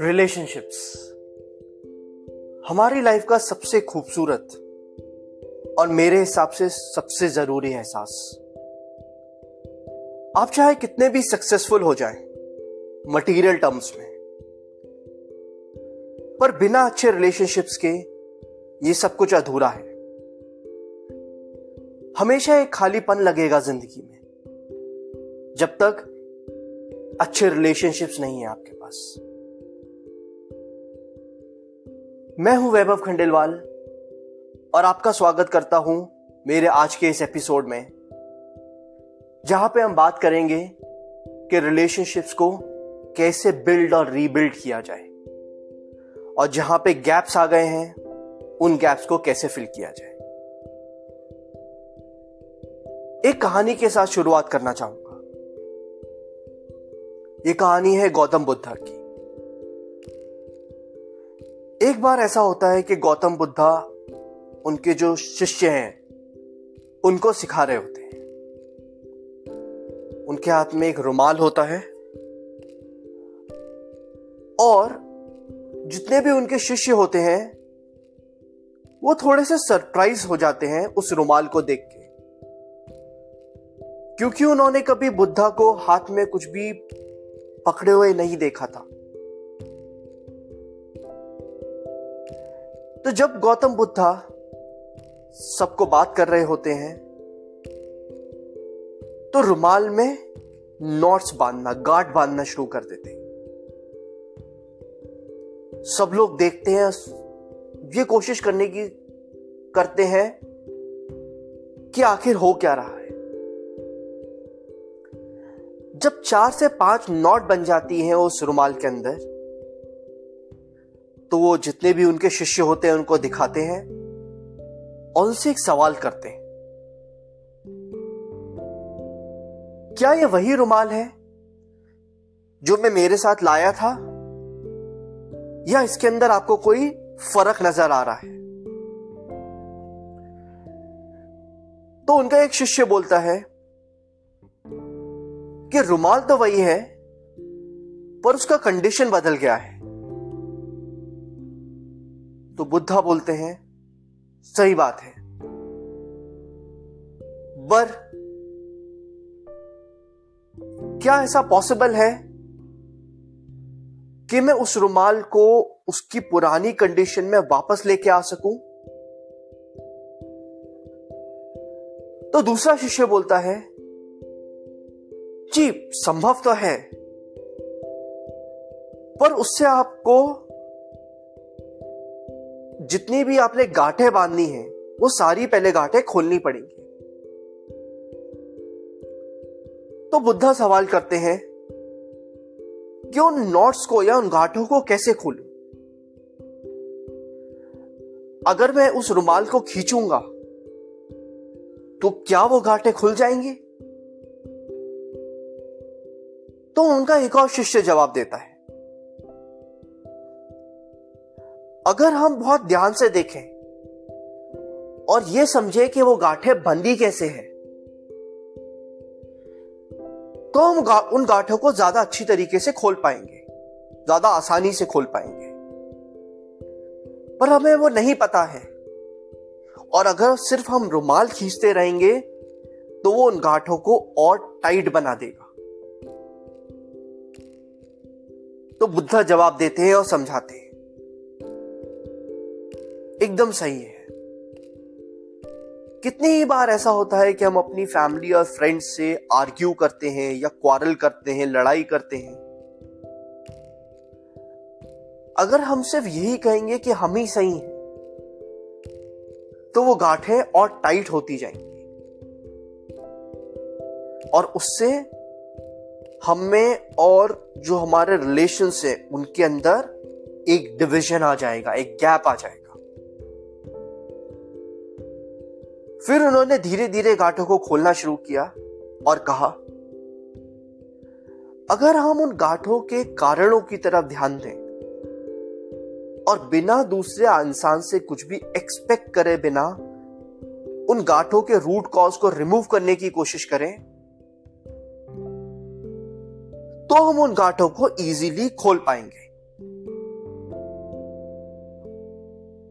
Relationships हमारी life का सबसे खूबसूरत और मेरे हिसाब से सबसे ज़रूरी एहसास। आप चाहे कितने भी सक्सेसफुल हो जाएँ मटेरियल टर्म्स में, पर बिना अच्छे रिलेशनशिप्स के ये सब कुछ अधूरा है। हमेशा एक खालीपन लगेगा ज़िंदगी में। जब तक अच्छे रिलेशनशिप्स नहीं है आपके पास। मैं हूँ वैभव खंडेलवाल और आपका स्वागत करता हूँ मेरे आज के इस एपिसोड में, जहाँ पे हम बात करेंगे कि रिलेशनशिप्स को कैसे बिल्ड और रीबिल्ड किया जाए और जहाँ पे गैप्स आ गए हैं, उन गैप्स को कैसे फिल किया जाए। एक कहानी के साथ शुरुआत करना चाहूँगा ये कहानी है गौतम बुद्धा की। एक बार ऐसा होता है कि गौतम बुद्धा उनके जो शिष्य हैं, उनको सिखा रहे होते हैं। उनके हाथ में एक रुमाल होता है और जितने भी उनके शिष्य होते हैं, वो थोड़े से सरप्राइज़ हो जाते हैं उस रुमाल को देख के। क्योंकि उन्होंने कभी बुद्धा को हाथ में कुछ भी पकड़े हुए नहीं देखा था। तो जब गौतम बुद्धा सबको बात कर रहे होते हैं तो रुमाल में नॉट्स बांधना गांठ बांधना शुरू कर देते हैं। सब लोग देखते हैं, ये कोशिश करने की करते हैं कि आखिर हो क्या रहा है। जब चार से पाँच नॉट बन जाती हैं उस रुमाल के अंदर तो वो जितने भी उनके शिष्य होते हैं उनको दिखाते हैं और उनसे एक सवाल करते हैं। क्या ये वही रुमाल है जो मैं मेरे साथ लाया था? या इसके अंदर आपको कोई फ़र्क नज़र आ रहा है? तो उनका एक शिष्य बोलता है कि रुमाल तो वही है, पर उसका कंडीशन बदल गया है। तो बुद्धा बोलते हैं, सही बात है। बर क्या ऐसा पॉसिबल है कि मैं उस रुमाल को उसकी पुरानी कंडीशन में वापस लेके आ सकूँ? तो दूसरा शिष्य बोलता है जी, संभव तो है। पर उससे आपको जितनी भी आपने गांठें बांधनी है, वो सारी पहले गांठें खोलनी पड़ेंगी। तो बुद्धा सवाल करते हैं कि उन नॉट्स को या उन गांठों को कैसे खोलूं? अगर मैं उस रुमाल को खींचूँगा तो क्या वो गांठें खुल जाएँगी? तो उनका एक और शिष्य जवाब देता है। अगर हम बहुत ध्यान से देखें और यह समझे कि वो गाठे बंदी कैसे है तो हम गा, उन गांठों को ज़्यादा अच्छी तरीके से खोल पाएँगे ज़्यादा आसानी से खोल पाएँगे। पर हमें वो नहीं पता है। और अगर सिर्फ़ हम रुमाल खींचते रहेंगे तो वो उन गांठों को और टाइट बना देगा। तो बुद्धा जवाब देते हैं और समझाते हैं। एकदम सही है। कितनी ही बार ऐसा होता है कि हम अपनी फैमिली और फ्रेंड्स से आर्ग्यू करते हैं या क्वारल करते हैं, लड़ाई करते हैं। अगर हम सिर्फ़ यही कहेंगे कि हम ही सही हैं तो वो गांठें और टाइट होती जाएँगी। और उससे हमें और जो हमारे रिलेशन है, उनके अंदर एक डिविजन आ जाएगा, एक गैप आ जाएगा। फिर उन्होंने धीरे धीरे गांठों को खोलना शुरू किया और कहा, अगर हम उन गांठों के कारणों की तरफ़ ध्यान दें और बिना दूसरे इंसान से कुछ भी एक्सपेक्ट करे, बिना उन गांठों के रूट कॉज को रिमूव करने की कोशिश करें तो हम उन गांठों को इजीली खोल पाएँगे।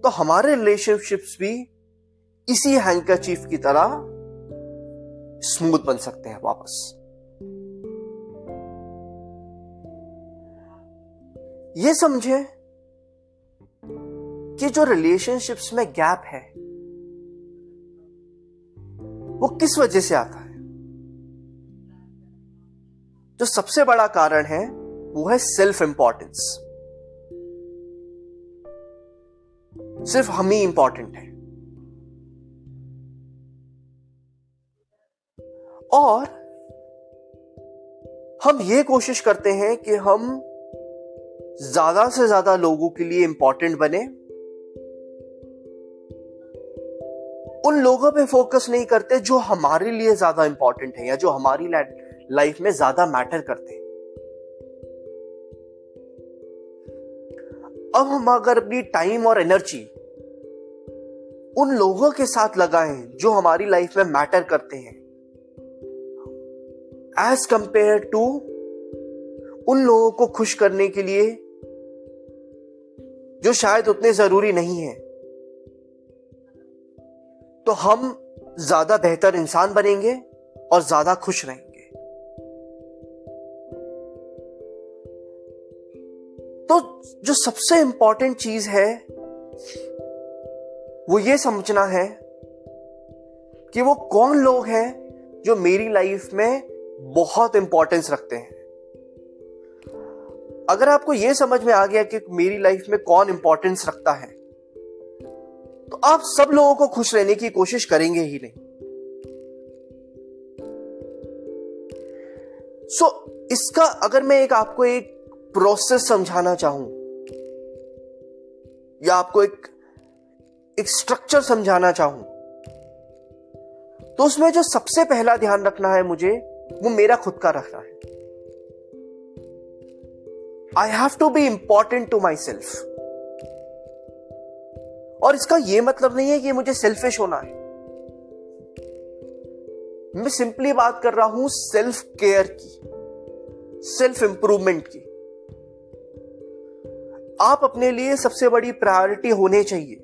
तो हमारे रिलेशनशिप्स भी इसी हैंकर चीफ की तरह स्मूथ बन सकते हैं वापस। ये समझे कि जो रिलेशनशिप्स में गैप है, वो किस वजह से आता है? जो सबसे बड़ा कारण है, वो है सेल्फ इंपॉर्टेंस सिर्फ़ हम ही इंपॉर्टेंट है। और हम ये कोशिश करते हैं कि हम ज़्यादा से ज़्यादा लोगों के लिए इंपॉर्टेंट बने। उन लोगों पे फोकस नहीं करते जो हमारे लिए ज़्यादा इंपॉर्टेंट है या जो हमारी लाइफ में ज़्यादा मैटर करते हैं। अब हम अगर अपनी टाइम और एनर्जी उन लोगों के साथ लगाएँ जो हमारी लाइफ में मैटर करते हैं एज कंपेयर टू उन लोगों को खुश करने के लिए जो शायद उतने ज़रूरी नहीं है तो हम ज़्यादा बेहतर इंसान बनेंगे और ज़्यादा खुश रहेंगे। तो जो सबसे इंपॉर्टेंट चीज़ है वो ये समझना है कि वो कौन लोग हैं जो मेरी लाइफ में बहुत इंपॉर्टेंस रखते हैं। अगर आपको यह समझ में आ गया कि मेरी लाइफ में कौन इंपॉर्टेंस रखता है तो आप सब लोगों को खुश रहने की कोशिश करेंगे ही नहीं। सो so, इसका अगर मैं एक आपको एक प्रोसेस समझाना चाहूँ? या आपको एक एक स्ट्रक्चर समझाना चाहूँ? तो उसमें जो सबसे पहला ध्यान रखना है मुझे, वो मेरा खुद का रखना है। I have to be important to myself और इसका यह मतलब नहीं है कि मुझे सेल्फिश होना है। मैं सिंपली बात कर रहा हूँ सेल्फ केयर की सेल्फ इंप्रूवमेंट की। आप अपने लिए सबसे बड़ी प्रायोरिटी होने चाहिए।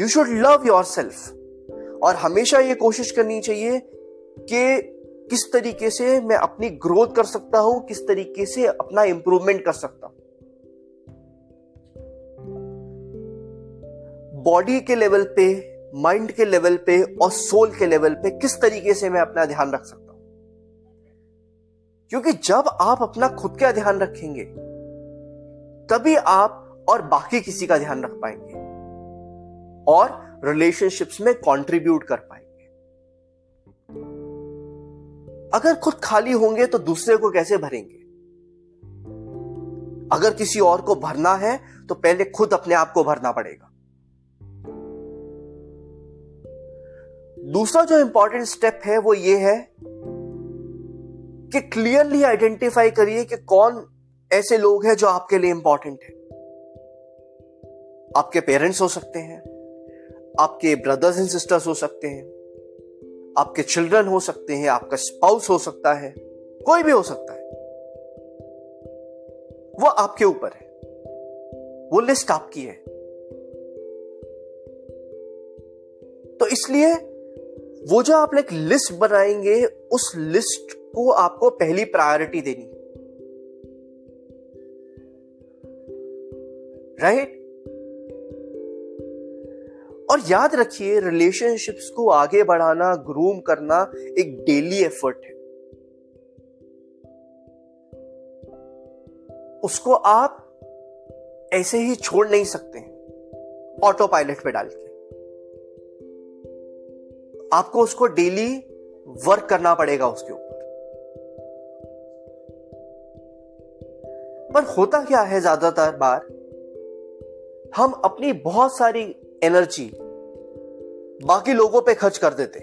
You should love yourself और हमेशा यह कोशिश करनी चाहिए कि किस तरीके से मैं अपनी ग्रोथ कर सकता हूँ, किस तरीके से अपना इंप्रूवमेंट कर सकता हूँ। बॉडी के लेवल पे माइंड के लेवल पे और सोल के लेवल पे किस तरीके से मैं अपना ध्यान रख सकता हूँ? क्योंकि जब आप अपना खुद का ध्यान रखेंगे तभी आप और बाकी किसी का ध्यान रख पाएँगे और रिलेशनशिप्स में कंट्रीब्यूट कर पाएँगे। अगर खुद खाली होंगे तो दूसरे को कैसे भरेंगे? अगर किसी और को भरना है तो पहले खुद अपने आप को भरना पड़ेगा। दूसरा जो इंपॉर्टेंट स्टेप है वो ये है कि क्लियरली आइडेंटिफाई करिए कि कौन ऐसे लोग हैं जो आपके लिए इंपॉर्टेंट है। आपके पेरेंट्स हो सकते हैं, आपके ब्रदर्स एंड सिस्टर्स हो सकते हैं, आपके चिल्ड्रन हो सकते हैं, आपका स्पाउस हो सकता है, कोई भी हो सकता है। वो आपके ऊपर है। वो लिस्ट आपकी है। तो इसलिए वो जो आप एक लिस्ट बनाएँगे, उस लिस्ट को आपको पहली प्रायोरिटी देनी राइट और याद रखिए रिलेशनशिप्स को आगे बढ़ाना ग्रूम करना एक डेली एफर्ट है। उसको आप ऐसे ही छोड़ नहीं सकते ऑटो पायलट पे डाल के। आपको उसको डेली वर्क करना पड़ेगा उसके ऊपर। पर होता क्या है ज़्यादातर बार? हम अपनी बहुत सारी एनर्जी बाकी लोगों पे खर्च कर देते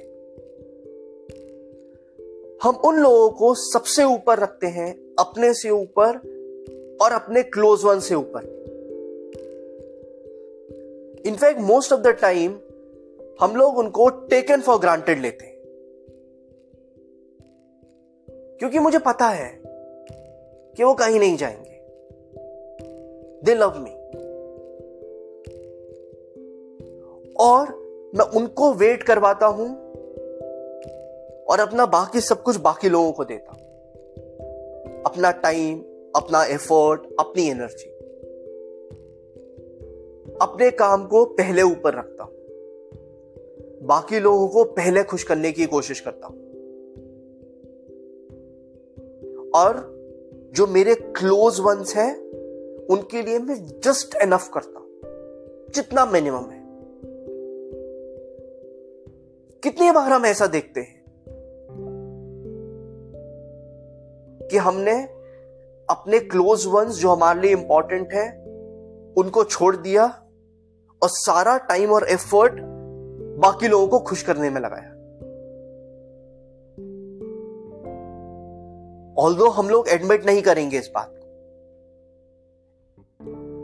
हम उन लोगों को सबसे ऊपर रखते हैं, अपने से ऊपर और अपने क्लोज वन से ऊपर। In fact most of the time हम लोग उनको टेकन फॉर ग्रांटेड लेते हैं। क्योंकि मुझे पता है कि वो कहीं नहीं जाएँगे। दे लव मी और मैं उनको वेट करवाता हूँ और अपना बाकी सब कुछ बाकी लोगों को देता हूँ। अपना टाइम अपना एफर्ट अपनी एनर्जी अपने काम को पहले ऊपर रखता हूँ। बाकी लोगों को पहले खुश करने की कोशिश करता हूँ। और जो मेरे क्लोज वंस हैं, उनके लिए मैं जस्ट एनफ करता हूँ। जितना मिनिमम है। कितनी बार हम ऐसा देखते हैं कि हमने अपने क्लोज वंस जो हमारे लिए इंपॉर्टेंट है, उनको छोड़ दिया और सारा टाइम और एफर्ट बाकी लोगों को खुश करने में लगाया। ऑल दो हम लोग एडमिट नहीं करेंगे इस बात को।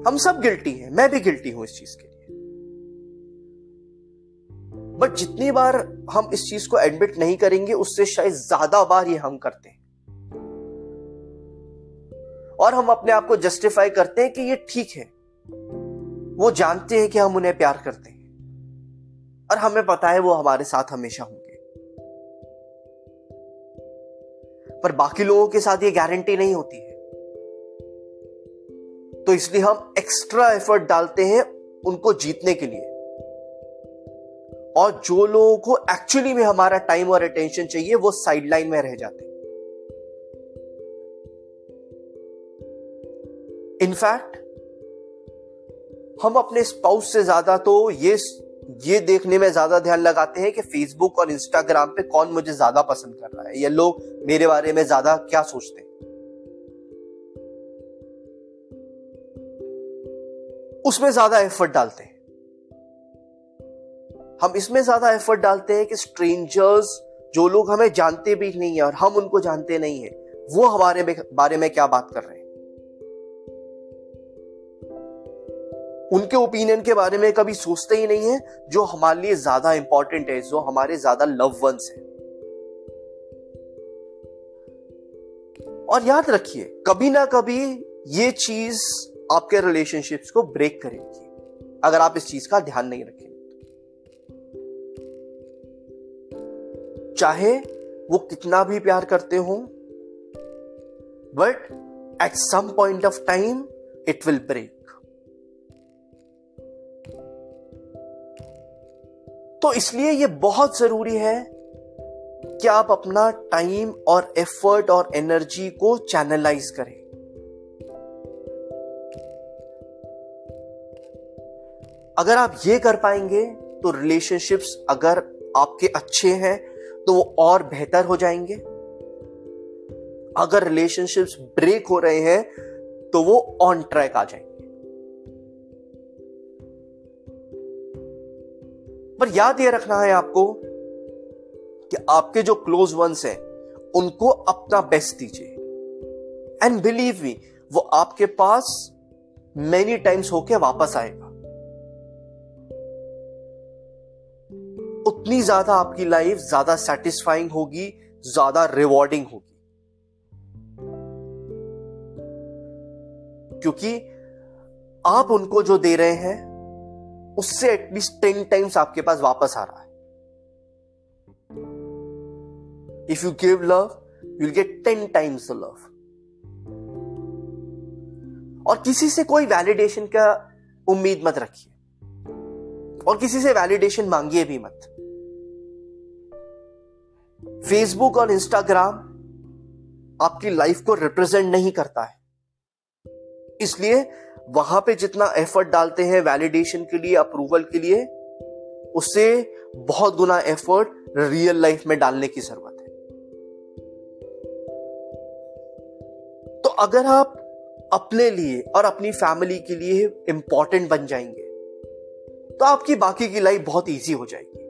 हम सब गिल्टी हैं, मैं भी गिल्टी हूँ इस चीज़ के। बट जितनी बार हम इस चीज़ को एडमिट नहीं करेंगे, उससे शायद ज़्यादा बार ये हम करते हैं। और हम अपने आप को जस्टिफाई करते हैं कि ये ठीक है। वो जानते हैं कि हम उन्हें प्यार करते हैं। और हमें पता है वो हमारे साथ हमेशा होंगे। पर बाकी लोगों के साथ ये गारंटी नहीं होती है। तो इसलिए हम एक्स्ट्रा एफर्ट डालते हैं उनको जीतने के लिए। और जो लोगों को एक्चुअली में हमारा टाइम और अटेंशन चाहिए, वो साइडलाइन में रह जाते इनफैक्ट हम अपने स्पाउस से ज़्यादा तो ये ये देखने में ज़्यादा ध्यान लगाते हैं कि फेसबुक और इंस्टाग्राम पे कौन मुझे ज़्यादा पसंद कर रहा है, या लोग मेरे बारे में ज़्यादा क्या सोचते हैं। उसमें ज़्यादा एफर्ट डालते हैं। हम इसमें ज़्यादा एफर्ट डालते हैं कि स्ट्रेंजर्स जो लोग हमें जानते भी नहीं है और हम उनको जानते नहीं है, वो हमारे बारे में क्या बात कर रहे हैं? उनके ओपिनियन के बारे में कभी सोचते ही नहीं है, जो हमारे लिए ज़्यादा इंपॉर्टेंट है, जो हमारे ज़्यादा लव वंस है। और याद रखिए, कभी ना कभी ये चीज़ आपके रिलेशनशिप्स को ब्रेक करेगी। अगर आप इस चीज़ का ध्यान नहीं रखेंगे चाहे वो कितना भी प्यार करते हो but at some point of time it will break तो इसलिए यह बहुत ज़रूरी है कि आप अपना टाइम और एफर्ट और एनर्जी को चैनलाइज करें। अगर आप ये कर पाएँगे तो रिलेशनशिप्स अगर आपके अच्छे हैं तो वो और बेहतर हो जाएँगे? अगर रिलेशनशिप्स ब्रेक हो रहे हैं तो वो ऑन ट्रैक आ जाएँगे। पर याद ये रखना है आपको कि आपके जो क्लोज वंस हैं, उनको अपना बेस्ट दीजिए। एंड बिलीव मी वो आपके पास मेनी टाइम्स होके वापस आएगा। उतनी ज़्यादा आपकी लाइफ ज़्यादा सेटिस्फाइंग होगी, ज़्यादा रिवॉर्डिंग होगी। क्योंकि आप उनको जो दे रहे हैं, उससे एटलीस्ट टेन टाइम्स आपके पास वापस आ रहा है। If you give love you get ten times love और किसी से कोई वैलिडेशन का उम्मीद मत रखिए। और किसी से वैलिडेशन मांगिए भी मत। फेसबुक और इंस्टाग्राम आपकी लाइफ को रिप्रेजेंट नहीं करता है। इसलिए वहाँ पे जितना एफर्ट डालते हैं वैलिडेशन के लिए अप्रूवल के लिए, उससे बहुत गुना एफर्ट रियल लाइफ में डालने की ज़रूरत है। तो अगर आप अपने लिए और अपनी फैमिली के लिए इंपॉर्टेंट बन जाएँगे तो आपकी बाकी की लाइफ बहुत इजी हो जाएगी।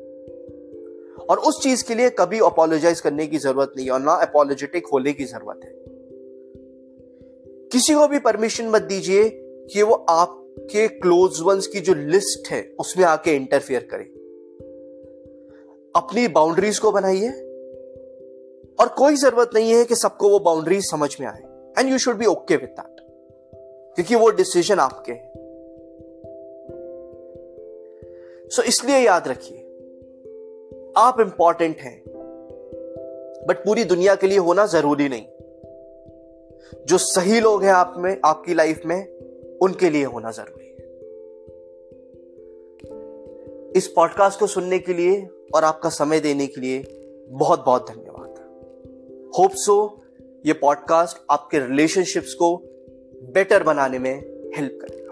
और उस चीज़ के लिए कभी अपोलोजाइज करने की ज़रूरत नहीं है और ना अपोलोजेटिक होने की ज़रूरत है। किसी को भी परमिशन मत दीजिए कि वो आपके क्लोज वंस की जो लिस्ट है उसमें आके इंटरफेयर करे। अपनी बाउंड्रीज को बनाइए। और कोई ज़रूरत नहीं है कि सबको वो बाउंड्री समझ में आए। And you should be okay with that क्योंकि वो डिसीज़न आपके हैं। सो so, इसलिए याद रखिए। आप इंपॉर्टेंट हैं बट पूरी दुनिया के लिए होना ज़रूरी नहीं। जो सही लोग हैं आप में, आपकी लाइफ में, उनके लिए होना ज़रूरी है। इस पॉडकास्ट को सुनने के लिए और आपका समय देने के लिए बहुत बहुत धन्यवाद। होप सो ये पॉडकास्ट आपके रिलेशनशिप्स को बेटर बनाने में हेल्प करे